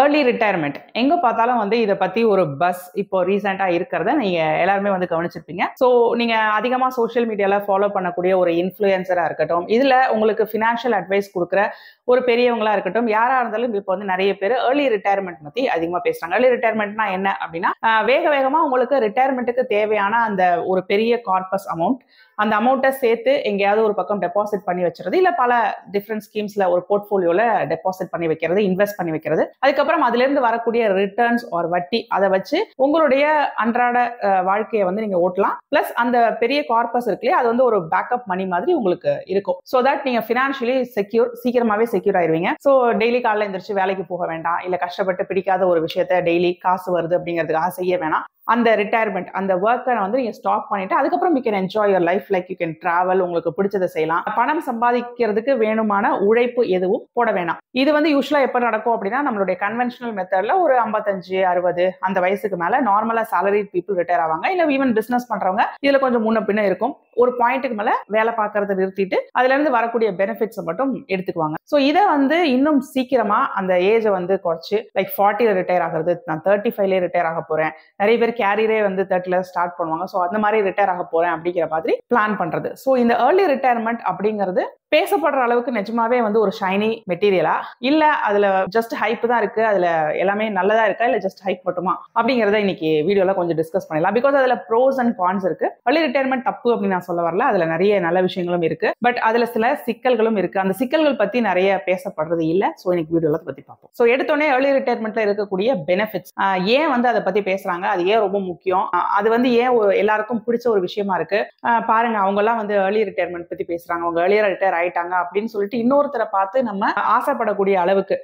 Early retirement எங்க பார்த்தாலும் வந்து இதை பத்தி ஒரு பஸ் இப்போ ரீசெண்டா இருக்கிறத நீங்க எல்லாருமே வந்து கவனிச்சிருப்பீங்க. ஸோ நீங்க அதிகமா சோஷியல் மீடியால ஃபாலோ பண்ணக்கூடிய ஒரு இன்ஃபுளுசரா இருக்கட்டும் இதுல உங்களுக்கு ஃபினான்ஷியல் அட்வைஸ் கொடுக்குற ஒரு பெரியவங்களா இருக்கட்டும் யாரா இருந்தாலும் இப்போ வந்து நிறைய பேர் ஏர்லி ரிட்டையர்மெண்ட் பத்தி அதிகமா பேசுறாங்க. ஏர்லி ரிட்டையர்மெண்ட்னா என்ன அப்படின்னா வேக வேகமா உங்களுக்கு ரிட்டையர்மெண்ட்டுக்கு தேவையான அந்த ஒரு பெரிய கார்பஸ் அமௌண்ட் அந்த அமௌண்ட்டை சேர்த்து எங்கேயாவது ஒரு பக்கம் டெபாசிட் பண்ணி வச்சுறது இல்லை பல டிஃப்ரெண்ட் ஸ்கீம்ஸில் ஒரு போர்ட்ஃபோலியோவில் டெபாசிட் பண்ணி வைக்கிறது இன்வெஸ்ட் பண்ணி வைக்கிறது. அதுக்கப்புறம் அதுல இருந்து வரக்கூடிய ரிட்டர்ன்ஸ் ஒரு வட்டி அதை வச்சு உங்களுடைய அன்றாட வாழ்க்கையை வந்து நீங்க ஓட்டலாம். பிளஸ் அந்த பெரிய கார்பஸ் இருக்குல்லையே அது வந்து ஒரு பேக்கப் மணி மாதிரி உங்களுக்கு இருக்கும். ஸோ தட் நீங்க ஃபினான்ஷியலி செக்யூர் சீக்கிரமாவே செக்யூர் ஆயிருவீங்க. ஸோ டெய்லி காலைல எந்திரிச்சு வேலைக்கு போக வேண்டாம். இல்ல கஷ்டப்பட்டு பிடிக்காத ஒரு விஷயத்த டெய்லி காசு வருது அப்படிங்கிறதுக்காக செய்ய வேணாம். அந்த ரிட்டையர்மெண்ட் அந்த ஒர்க்கை வந்து நீங்கள் ஸ்டாப் பண்ணிட்டு அதுக்கப்புறம் you can enjoy your life like you can travel உங்களுக்கு பிடிச்சதை செய்யலாம். பணம் சம்பாதிக்கிறதுக்கு வேணுமான உழைப்பு எதுவும் போட வேணாம். இது வந்து யூஸ்வலாக எப்போ நடக்கும் அப்படின்னா நம்மளுடைய கன்வென்ஷனல் மெத்தடில் ஒரு ஐம்பத்தஞ்சு அறுபது அந்த வயசுக்கு மேலே நார்மலாக salary பீப்புள் ரிட்டையர் ஆவாங்க. இல்லை ஈவன் பிஸ்னஸ் பண்ணுறவங்க இதில் கொஞ்சம் முன்ன பின்ன இருக்கும். ஒரு பாயிண்ட்டுக்கு மேலே வேலை பார்க்கறத நிறுத்திட்டு அதுலேருந்து வரக்கூடிய பெனிஃபிட்ஸை மட்டும் எடுத்துக்குவாங்க. ஸோ இதை வந்து இன்னும் சீக்கிரமாக அந்த ஏஜை வந்து குறைச்சி லைக் ஃபார்ட்டியில் ரிட்டையர் ஆகிறது நான் தேர்ட்டி ஃபைவ்லேயே ரிட்டையர் ஆக போகிறேன் நிறைய பேர் கேரியரே வந்து தேர்ட்டில ஸ்டார்ட் பண்ணுவாங்க. ஸோ அந்த மாதிரி ரிட்டையர் ஆக போறேன் அப்படிங்கிற மாதிரி பிளான் பண்றது. ஸோ இந்த ஏர்லி ரிட்டையர்மெண்ட் அப்படிங்கிறது பேசப்படுற அளவுக்கு நிஜமாவே வந்து ஒரு ஷைனி மெட்டீரியலா இல்ல அதுல ஜஸ்ட் ஹைப் தான் இருக்கு அதுல எல்லாமே நல்லதா இருக்கா? இல்ல ஜஸ்ட் ஹைப் மட்டுமா? அப்படிங்கறத இன்னைக்கு வீடியோல கொஞ்சம் டிஸ்கஸ் பண்ணலாம் பிகாஸ் அதுல ப்ரோஸ் அண்ட் கான்ஸ் இருக்கு. ஏர்லி ரிட்டையர்மெண்ட் தப்பு அப்படின்னு நான் சொல்ல வரல. அதுல நிறைய நல்ல விஷயங்களும் இருக்கு. பட் அதுல சில சிக்கல்களும் இருக்கு. அந்த சிக்கல்கள் பத்தி நிறைய பேசப்படுறது இல்ல. சோ இன்னைக்கு வீடியோல அதை பத்தி பார்ப்போம். ஸோ எடுத்தோடனே ஏர்லி ரிட்டையர்மெண்ட்ல இருக்கக்கூடிய பெனிஃபிட்ஸ் ஏன் வந்து அதை பத்தி பேசுறாங்க? அது ஏன் ரொம்ப முக்கியம்? அது வந்து ஏன் எல்லாருக்கும் பிடிச்ச ஒரு விஷயமா இருக்கு? பாருங்க அவங்க எல்லாம் வந்து ஏர்லி ரிட்டையர்மெண்ட் பத்தி பேசுறாங்க. அவங்க ஏர்லியர் ரிட்டையர் ஆயிட்டாங்க அப்படின்னு சொல்லிட்டு இன்னொருத்தரை பார்த்து நம்ம ஆசைப்படக்கூடிய அளவுக்கு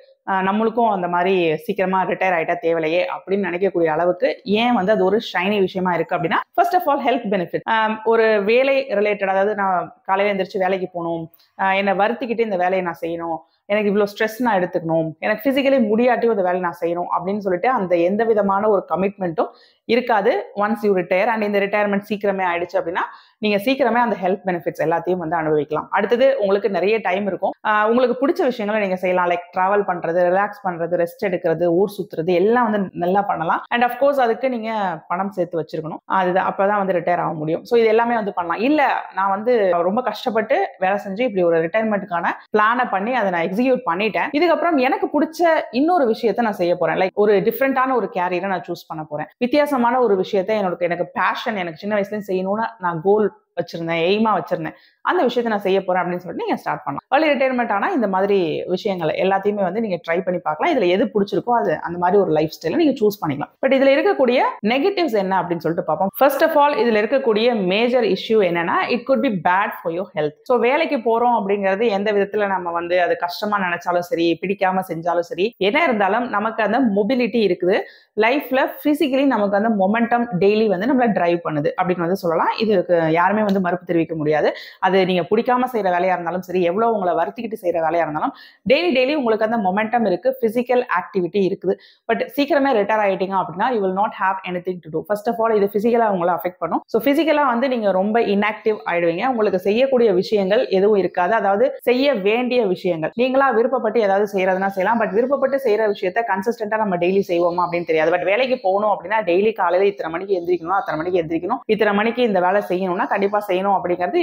நம்மளுக்கும் அந்த மாதிரி சீக்கிரமா ரிட்டையர் ஆயிட்டா தேவையில்லையே அப்படின்னு நினைக்கக்கூடிய அளவுக்கு ஏன் வந்து அது ஒரு ஷைனி விஷயமா இருக்கு அப்படின்னா first of all health benefit ஒரு வேலை ரிலேட்டட் அதாவது நான் காலையில எந்திரிச்சு வேலைக்கு போகணும் ஆஹ் என்னை வருத்திக்கிட்டு இந்த வேலையை நான் செய்யணும் எனக்கு இவ்வளோ ஸ்ட்ரெஸ் நான் எடுத்துக்கணும். எனக்கு பிசிக்கலி முடியாட்டியும் இந்த வேலை நான் செய்யணும் அப்படின்னு சொல்லிட்டு அந்த எந்த விதமான ஒரு கமிட்மெண்ட்டும் இருக்காது. ஒன்ஸ் யூ ரிட்டையர் அண்ட் இந்த ரிட்டையர்மெண்ட் சீக்கிரமே ஆயிடுச்சு அப்படின்னா நீங்க சீக்கிரமே அந்த ஹெல்த் பெனிஃபிட்ஸ் எல்லாத்தையும் வந்து அனுபவிக்கலாம். அடுத்தது உங்களுக்கு நிறைய டைம் இருக்கும். உங்களுக்கு பிடிச்ச விஷயங்களை நீங்க செய்யலாம். லைக் டிராவல் பண்றது ரிலாக்ஸ் பண்றது ரெஸ்ட் எடுக்கிறது ஊர் சுத்துறது எல்லாம் வந்து நல்லா பண்ணலாம். அண்ட் அஃப்கோர்ஸ் அதுக்கு நீங்க பணம் சேர்த்து வச்சிருக்கணும். அது அப்பதான் வந்து ரிட்டையர் ஆக முடியும். ஸோ இது எல்லாமே வந்து பண்ணலாம். இல்ல நான் வந்து ரொம்ப கஷ்டப்பட்டு வேலை செஞ்சு இப்படி ஒரு ரிட்டையர்மெண்ட்டுக்கான பிளானை பண்ணி அதை நான் எக்ஸிக்யூட் பண்ணிட்டேன். இதுக்கப்புறம் எனக்கு பிடிச்ச இன்னொரு விஷயத்த நான் செய்ய போறேன். லைக் ஒரு டிஃப்ரெண்டான ஒரு கேரியரை நான் சூஸ் பண்ண போறேன். வித்தியாசமான ஒரு விஷயத்த என்னோட எனக்கு பேஷன் எனக்கு சின்ன வயசுல செய்யணும்னு நான் கோல் வச்சிருந்தேன் எய்மா வச்சிருந்தேன். அந்த விஷயத்த நான் செய்ய போறேன் அப்படின்னு சொல்லிட்டு நீங்க ஸ்டார்ட் பண்ணலாம். ஏர்லி ரிட்டையர்மெண்ட் ஆனா இந்த மாதிரி விஷயங்கள் எல்லாத்தையுமே வந்து நீங்க ட்ரை பண்ணி பார்க்கலாம். இதுல எது பிடிச்சிருக்கோ அது அந்த மாதிரி ஒரு லைஃப் ஸ்டைல நீங்க சூஸ் பண்ணிக்கலாம். பட் இதுல இருக்கக்கூடிய நெகட்டிவ்ஸ் என்ன அப்படின்னு சொல்லிட்டு பார்ப்போம். ஃபர்ஸ்ட் ஆஃப் ஆல் இதுல இருக்கக்கூடிய மேஜர் இஷ்யூ என்னன்னா it good be bad for your health so வேலைக்கு போறோம் அப்படிங்கிறது எந்த விதத்துல நம்ம வந்து அது கஷ்டமா நினைச்சாலும் சரி பிடிக்காம செஞ்சாலும் சரி என்ன இருந்தாலும் நமக்கு அந்த மொபிலிட்டி இருக்குது. லைஃப்ல பிசிக்கலி நமக்கு அந்த மொமெண்டம் டெய்லி வந்து நம்மள டிரைவ் பண்ணுது அப்படின்னு வந்து சொல்லலாம். இதுக்கு யாருமே வந்து மறுப்பு தெரிவிக்க முடியாது. அது நீங்க பிடிக்காம செய்யற வேலையா இருந்தாலும் சரி எவ்வளவு உங்களை வருத்திக்கிட்டு செய்யற வேலையா இருந்தாலும் டெய்லி டெய்லி உங்களுக்கு அந்த மொமெண்டம் இருக்கு பிசிக்கல் ஆக்டிவிட்டி இருக்குது. பட் சீக்கிரமே ரிட்டையர் ஆயிட்டீங்க அப்படின்னா you will not have any thing to do first of all இது பிசிக்கலா உங்களை அஃபெக்ட் பண்ணும். ஸோ பிசிக்கலா வந்து நீங்க ரொம்ப இன்ஆக்டிவ் ஆயிடுவீங்க. உங்களுக்கு செய்யக்கூடிய விஷயங்கள் எதுவும் இருக்காது. அதாவது செய்ய வேண்டிய விஷயங்கள். நீங்களா விருப்பப்பட்டு ஏதாவது செய்யறதுனா செய்யலாம். பட் விருப்பப்பட்டு செய்யற விஷயத்த கன்சிஸ்டன்டா நம்ம டெய்லி செய்வோமா அப்படின்னு தெரியாது. பட் வேலைக்கு போகணும் அப்படின்னா டெய்லி காலையில இத்தனை மணிக்கு எந்திரிக்கணும் அத்தனை மணிக்கு எந்திரிக்கணும். இத்தனை மணிக்கு இந்த வேலை செய்யணும்னா கண்டிப்பா செய்யணும் அப்படிங்கிறது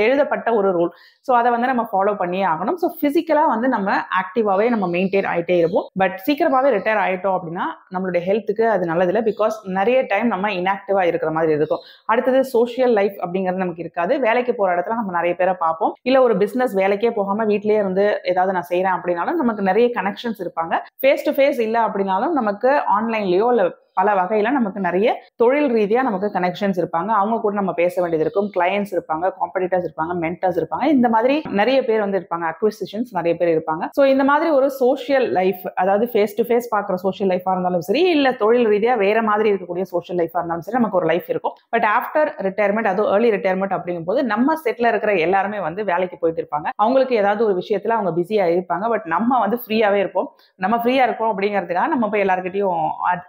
எழுதப்பட்ட ஒரு ரூல் ஸோ அதை வந்து நம்ம ஃபாலோ பண்ணியே ஆகணும். ஸோ ஃபிசிக்கலாக வந்து நம்ம ஆக்டிவாவே நம்ம மெயின்டைன் ஆகிட்டே இருப்போம். பட் சீக்கிரமாகவே ரிட்டையர் ஆயிட்டோம் அப்படின்னா நம்மளுடைய ஹெல்த்துக்கு அது நல்லதில்லை. பிகாஸ் நிறைய டைம் நம்ம இன்ஆக்டிவாக இருக்கிற மாதிரி இருக்கும். அடுத்தது சோஷியல் லைஃப் அப்படிங்கிறது நமக்கு இருக்காது. வேலைக்கு போகிற இடத்துல நம்ம நிறைய பேரை பார்ப்போம். இல்லை ஒரு பிஸ்னஸ் வேலைக்கே போகாமல் வீட்லேயே இருந்து ஏதாவது நான் செய்கிறேன் அப்படின்னாலும் நமக்கு நிறைய கனெக்ஷன்ஸ் இருப்பாங்க. ஃபேஸ் டு ஃபேஸ் இல்லை அப்படின்னாலும் நமக்கு ஆன்லைன்லேயோ இல்லை பல வகையில நமக்கு நிறைய தொழில் ரீதியா நமக்கு கனெக்ஷன்ஸ் இருப்பாங்க. அவங்க கூட நம்ம பேச வேண்டியது இருக்கும். கிளையன்ஸ் இருப்பாங்க காம்படிட்டர்ஸ் இருப்பாங்க மென்டர்ஸ் இருப்பாங்க. இந்த மாதிரி நிறைய பேர் வந்து இருப்பாங்க. அக்விசிஷன்ஸ் நிறைய பேர் இருப்பாங்க. ஸோ இந்த மாதிரி ஒரு சோஷியல் லைஃப் அதாவது ஃபேஸ் டு ஃபேஸ் பார்க்குற சோஷியல் லைஃபா இருந்தாலும் சரி இல்ல தொழில் ரீதியா வேற மாதிரி இருக்கக்கூடிய சோஷியல் லைஃபா இருந்தாலும் சரி நமக்கு ஒரு லைஃப் இருக்கும். பட் ஆஃப்டர் ரிட்டையர்மெண்ட் அதுவும் ஏர்லி ரிட்டையர்மெண்ட் அப்படிங்கும்போது நம்ம செட்ல இருக்கிற எல்லாருமே வந்து வேலைக்கு போயிட்டு இருப்பாங்க. அவங்களுக்கு ஏதாவது ஒரு விஷயத்துல அவங்க பிஸியா இருப்பாங்க. பட் நம்ம வந்து ஃப்ரீயாவே இருப்போம். நம்ம ஃப்ரீயா இருக்கோம் அப்படிங்கிறதுக்காக நம்ம போய் எல்லாருக்கிட்டையும்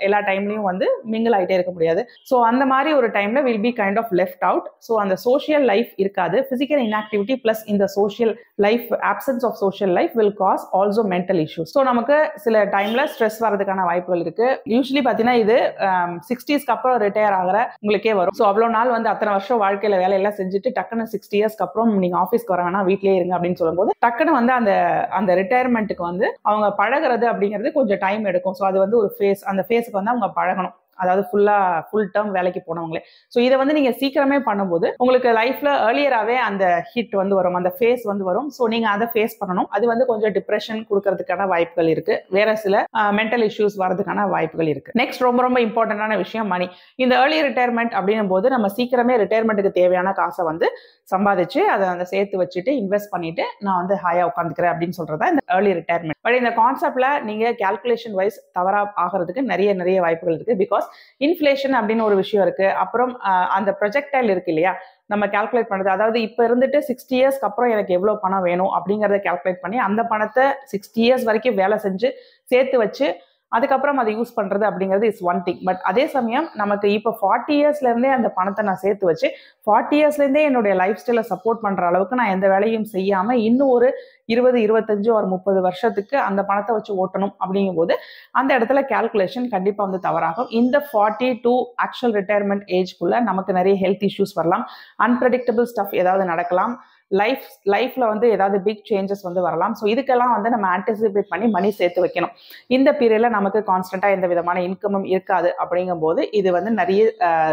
எல்லா டைம்லயும் எல்லாரோடையும் வந்து மிங்கிள் ஆகிட்டே இருக்க முடியாது. ஸோ அந்த மாதிரி ஒரு டைம்ல will be kind of left out so அந்த சோஷியல் லைஃப் இருக்காது. பிசிக்கல் இன்ஆக்டிவிட்டி பிளஸ் இந்த social life absence of social life will cause also mental issues so நமக்கு சில டைம்ல ஸ்ட்ரெஸ் வரதுக்கான வாய்ப்புகள் இருக்கு. யூஸ்வலி பார்த்தீங்கன்னா இது um, சிக்ஸ்டீஸ்க்கு அப்புறம் ரிட்டையர் ஆகிற உங்களுக்கே வரும். ஸோ அவ்வளோ நாள் வந்து அத்தனை வருஷம் வாழ்க்கையில வேலையெல்லாம் செஞ்சுட்டு டக்குன்னு சிக்ஸ்டி இயர்ஸ்க்கு அப்புறம் நீங்க ஆஃபீஸ்க்கு வர வேணா வீட்லேயே இருங்க அப்படின்னு சொல்லும்போது டக்குன்னு வந்து அந்த அந்த ரிட்டையர்மெண்ட்டுக்கு வந்து அவங்க பழகிறது அப்படிங்கிறது கொஞ்சம் டைம் எடுக்கும். ஸோ அது வந்து ஒரு ஃபேஸ் அந்த ஃபேஸுக்கு வந்து அவங்க പഴകണം அதாவது ஃபுல்லா ஃபுல் டேர்ம் வேலைக்கு போனவங்களே. ஸோ இதை வந்து நீங்க சீக்கிரமே பண்ணும்போது உங்களுக்கு லைஃப்ல ஏர்லியராகவே அந்த ஹிட் வந்து வரும் அந்த ஃபேஸ் வந்து வரும். ஸோ நீங்க அதை ஃபேஸ் பண்ணணும். அது வந்து கொஞ்சம் டிப்ரெஷன் கொடுக்கறதுக்கான வாய்ப்புகள் இருக்கு. வேற சில மென்டல் இஷ்யூஸ் வரதுக்கான வாய்ப்புகள் இருக்கு. நெக்ஸ்ட் ரொம்ப ரொம்ப இம்பார்ட்டன்டான விஷயம் மணி இந்த ஏர்லி ரிட்டையர்மெண்ட் அப்படின்னும் போது நம்ம சீக்கிரமே ரிட்டையர்மெண்ட்டுக்கு தேவையான காசை வந்து சம்பாதிச்சு அதை அந்த சேர்த்து வச்சுட்டு இன்வெஸ்ட் பண்ணிட்டு நான் வந்து ஹாயா உட்காந்துக்கிறேன் அப்படின்னு சொல்றதா இந்த ஏர்லி ரிட்டையர்மெண்ட் பட் இந்த கான்செப்ட்ல நீங்க கேல்குலேஷன் வைஸ் தவறா ஆகிறதுக்கு நிறைய நிறைய வாய்ப்புகள் இருக்கு. பிகாஸ் இன்ஃப்ளேஷன் அப்படின்னு ஒரு விஷயம் இருக்கு. அப்புறம் அந்த ப்ரொஜெக்டைல் இருக்கு இல்லையா? நம்ம கால்குலேட் பண்ணுறது அதாவது இப்போ இருந்துட்டு சிக்ஸ்டி இயர்ஸ்க்கு அப்புறம் எனக்கு எவ்வளோ பணம் வேணும் அப்படிங்கிறத கால்குலேட் பண்ணி அந்த பணத்தை சிக்ஸ்டி இயர்ஸ் வரைக்கும் வேலை செஞ்சு சேர்த்து வச்சு அதுக்கப்புறம் அதை யூஸ் பண்ணுறது அப்படிங்கிறது இஸ் ஒன் திங் பட் அதே சமயம் நமக்கு இப்போ ஃபார்ட்டி இயர்ஸ்லேருந்தே அந்த பணத்தை நான் சேர்த்து வச்சு ஃபார்ட்டி இயர்ஸ்லேருந்தே என்னுடைய லைஃப் ஸ்டைலை சப்போர்ட் பண்ணுற அளவுக்கு நான் எந்த வேலையும் செய்யாமல் இன்னும் ஒரு இருபது இருபத்தஞ்சு ஒரு முப்பது வருஷத்துக்கு அந்த பணத்தை வச்சு ஓட்டணும் அப்படிங்கும்போது அந்த இடத்துல கேல்குலேஷன் கண்டிப்பாக வந்து தவறாகும். இந்த ஃபார்ட்டி டூ ஆக்சுவல் ரிட்டையர்மெண்ட் ஏஜ்குள்ளே நமக்கு நிறைய ஹெல்த் இஷ்யூஸ் வரலாம். அன்பிரடிக்டபிள் ஸ்டஃப் ஏதாவது நடக்கலாம். லைஃப் லைஃப்ல வந்து ஏதாவது பிக் சேஞ்சஸ் வந்து வரலாம். ஸோ இதுக்கெல்லாம் வந்து நம்ம ஆன்டிசிபேட் பண்ணி மணி சேர்த்து வைக்கணும். இந்த பீரியட்ல நமக்கு கான்ஸ்டன்டா எந்த விதமான இன்கமும் இருக்காது அப்படிங்கும் போது இது வந்து நிறைய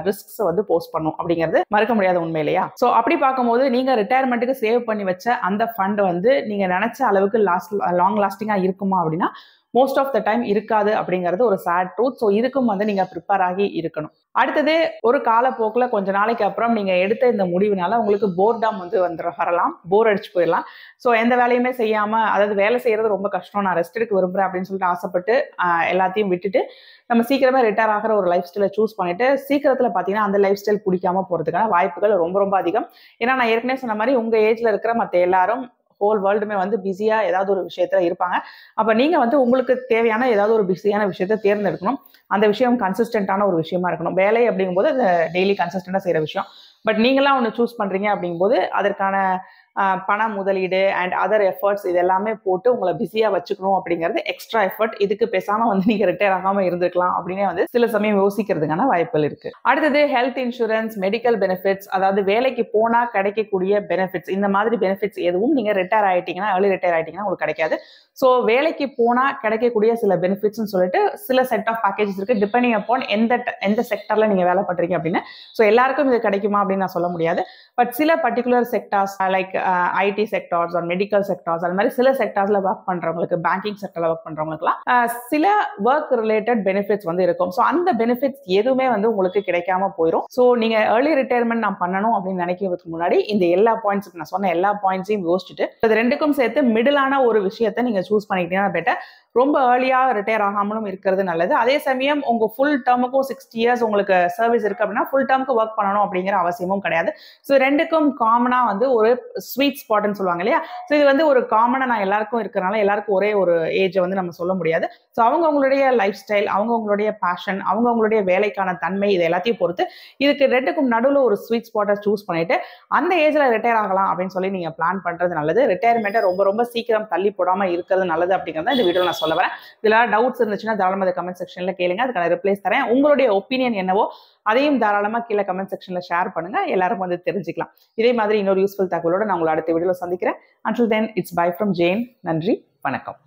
ரிஸ்க்ஸ் வந்து போஸ்ட் பண்ணும் அப்படிங்கிறது மறுக்க முடியாத உண்மை இல்லையா? ஸோ அப்படி பார்க்கும்போது நீங்க ரிட்டையர்மெண்ட்டுக்கு சேவ் பண்ணி வச்ச அந்த ஃபண்ட் வந்து நீங்க நினைச்ச அளவுக்கு லாஸ்ட் லாங் லாஸ்டிங்கா இருக்குமா அப்படின்னா மோஸ்ட் ஆஃப் த டைம் இருக்காது அப்படிங்கிறது ஒரு சேட் ட்ரூத் ஸோ இதுக்கும் வந்து நீங்க ப்ரிப்பேர் ஆகி இருக்கணும். அடுத்தது ஒரு காலப்போக்கில் கொஞ்ச நாளைக்கு அப்புறம் நீங்க எடுத்த இந்த முடிவுனால உங்களுக்கு போர்டாம் வந்து வந்துட வரலாம். போர் அடிச்சு போயிடலாம். ஸோ எந்த வேலையுமே செய்யாம அதாவது வேலை செய்யறது ரொம்ப கஷ்டம் நான் ரெஸ்ட் எடுக்க விரும்புறேன் அப்படின்னு சொல்லிட்டு ஆசைப்பட்டு எல்லாத்தையும் விட்டுட்டு நம்ம சீக்கிரமே ரிட்டையர் ஆகிற ஒரு லைஃப் ஸ்டைலை சூஸ் பண்ணிட்டு சீக்கிரத்தில் பார்த்தீங்கன்னா அந்த லைஃப் ஸ்டைல் பிடிக்காம போறதுக்கான வாய்ப்புகள் ரொம்ப ரொம்ப அதிகம். ஏன்னா நான் ஏற்கனவே சொன்ன மாதிரி உங்க ஏஜ்ல இருக்கிற மற்ற எல்லாரும் ஹோல் வேர்ல்டுமே வந்து பிஸியாக ஏதாவது ஒரு விஷயத்துல இருப்பாங்க. அப்போ நீங்கள் வந்து உங்களுக்கு தேவையான ஏதாவது ஒரு பிஸியான விஷயத்த தேர்ந்தெடுக்கணும். அந்த விஷயம் கன்சிஸ்டண்ட்டான ஒரு விஷயமா இருக்கணும். வேலை அப்படிங்கும்போது அது டெய்லி கன்சிஸ்டண்டா செய்கிற விஷயம். பட் நீங்களாம் ஒன்று சூஸ் பண்ணுறீங்க அப்படிங்கும்போது அதற்கான பண முதலீடு அண்ட் அதர் எஃபர்ட்ஸ் இது எல்லாமே போட்டு உங்களை பிஸியாக வச்சுக்கணும் அப்படிங்கிறது எக்ஸ்ட்ரா எஃபர்ட் இதுக்கு பேசாமல் வந்து நீங்கள் ரிட்டையர் ஆகாமல் இருந்திருக்கலாம் அப்படின்னே வந்து சில சமயம் யோசிக்கிறதுக்கான வாய்ப்புகள் இருக்கு. அடுத்தது ஹெல்த் இன்சூரன்ஸ் மெடிக்கல் பெனிஃபிட்ஸ் அதாவது வேலைக்கு போனால் கிடைக்கக்கூடிய பெனிஃபிட்ஸ் இந்த மாதிரி பெனிஃபிட்ஸ் எதுவும் நீங்கள் ரிட்டையர் ஆகிட்டீங்கன்னா ஏர்லி ரிட்டையர் ஆகிட்டீங்கன்னா உங்களுக்கு கிடைக்காது. ஸோ வேலைக்கு போனால் கிடைக்கக்கூடிய சில பெனிஃபிட்ஸ்னு சொல்லிட்டு சில செட் ஆஃப் பேக்கேஜஸ் இருக்கு. டிபெண்டிங் அப்பான் எந்த எந்த செக்டரில் நீங்கள் வேலை பண்ணுறீங்க அப்படின்னு ஸோ எல்லாருக்கும் இது கிடைக்குமா அப்படின்னு நான் சொல்ல முடியாது. பட் சில particular sectors like IT sectors or medical sectors அந்த மாதிரி சில செக்டார்ஸ்ல ஒர்க் பண்றவங்களுக்கு பேங்கிங் செக்டர்ல ஒர்க் பண்றவங்களுக்குலாம் uh, சில ஒர்க் ரிலேட்டட் பெனிஃபிட்ஸ் வந்து இருக்கும். ஸோ அந்த பெனிஃபிட்ஸ் எதுவுமே வந்து உங்களுக்கு கிடைக்காம போயிடும் ஸோ நீங்க ஏர்லி ரிட்டையர்மெண்ட் நான் பண்ணணும் அப்படின்னு நினைக்கிறதுக்கு முன்னாடி இந்த எல்லா பாயிண்ட்ஸ் நான் சொன்ன எல்லா பாயிண்ட்ஸையும் யோசிச்சுட்டு இது ரெண்டுக்கும் சேர்த்து மிடிலான ஒரு விஷயத்த நீங்க சூஸ் பண்ணிக்கிட்டீங்கன்னா பெட்டர் ரொம்ப ஏர்லியாக ரிட்டையர் ஆகாமலும் இருக்கிறது நல்லது. அதே சமயம் உங்கள் ஃபுல் டேர்முக்கும் சிக்ஸ்டி இயர்ஸ் உங்களுக்கு சர்வீஸ் இருக்குது அப்படின்னா ஃபுல் டேர்முக்கு ஒர்க் பண்ணணும் அப்படிங்கிற அவசியமும் கிடையாது. ஸோ ரெண்டுக்கும் காமனாக வந்து ஒரு ஸ்வீட் ஸ்பாட்னு சொல்லுவாங்க இல்லையா? ஸோ இது வந்து ஒரு காமனாக நான் எல்லாருக்கும் இருக்கிறனால எல்லாருக்கும் ஒரே ஒரு ஏஜை வந்து நம்ம சொல்ல முடியாது. ஸோ அவங்கவுங்களுடைய லைஃப் ஸ்டைல் அவங்கவுங்களுடைய பேஷன் அவங்கவுங்களுடைய வேலைக்கான தன்மை இது எல்லாத்தையும் பொறுத்து இதுக்கு ரெண்டுக்கும் நடுவில் ஒரு ஸ்வீட் ஸ்பாட்டை சூஸ் பண்ணிட்டு அந்த ஏஜில் ரிட்டையர் ஆகலாம் அப்படின்னு சொல்லி நீங்கள் பிளான் பண்ணுறது நல்லது. ரிட்டையர்மெண்ட்டை ரொம்ப ரொம்ப சீக்கிரம் தள்ளி போடாமல் இருக்கிறது நல்லது அப்படிங்கிறத இந்த வீடியோ நான் சொல்ல வரேன். இதில் டவுட்ஸ் இருந்துச்சுன்னா தாராளமாக கமெண்ட் செக்ஷன்ல கேளுங்க. அதுக்கான ரிப்ளைஸ் தரேன். உங்களுடைய ஒப்பீனியன் என்னவோ அதையும் தாராளமா கீழே கமெண்ட் செக்ஷன்ல ஷேர் பண்ணுங்க. எல்லாரும் வந்து தெரிஞ்சுக்கலாம். இதே மாதிரி இன்னொரு யூஸ்ஃபுல் தகவலோட நான் உங்களை அடுத்த வீடியோவில் சந்திக்கிறேன். Until then it's bye from Jain நன்றி வணக்கம்.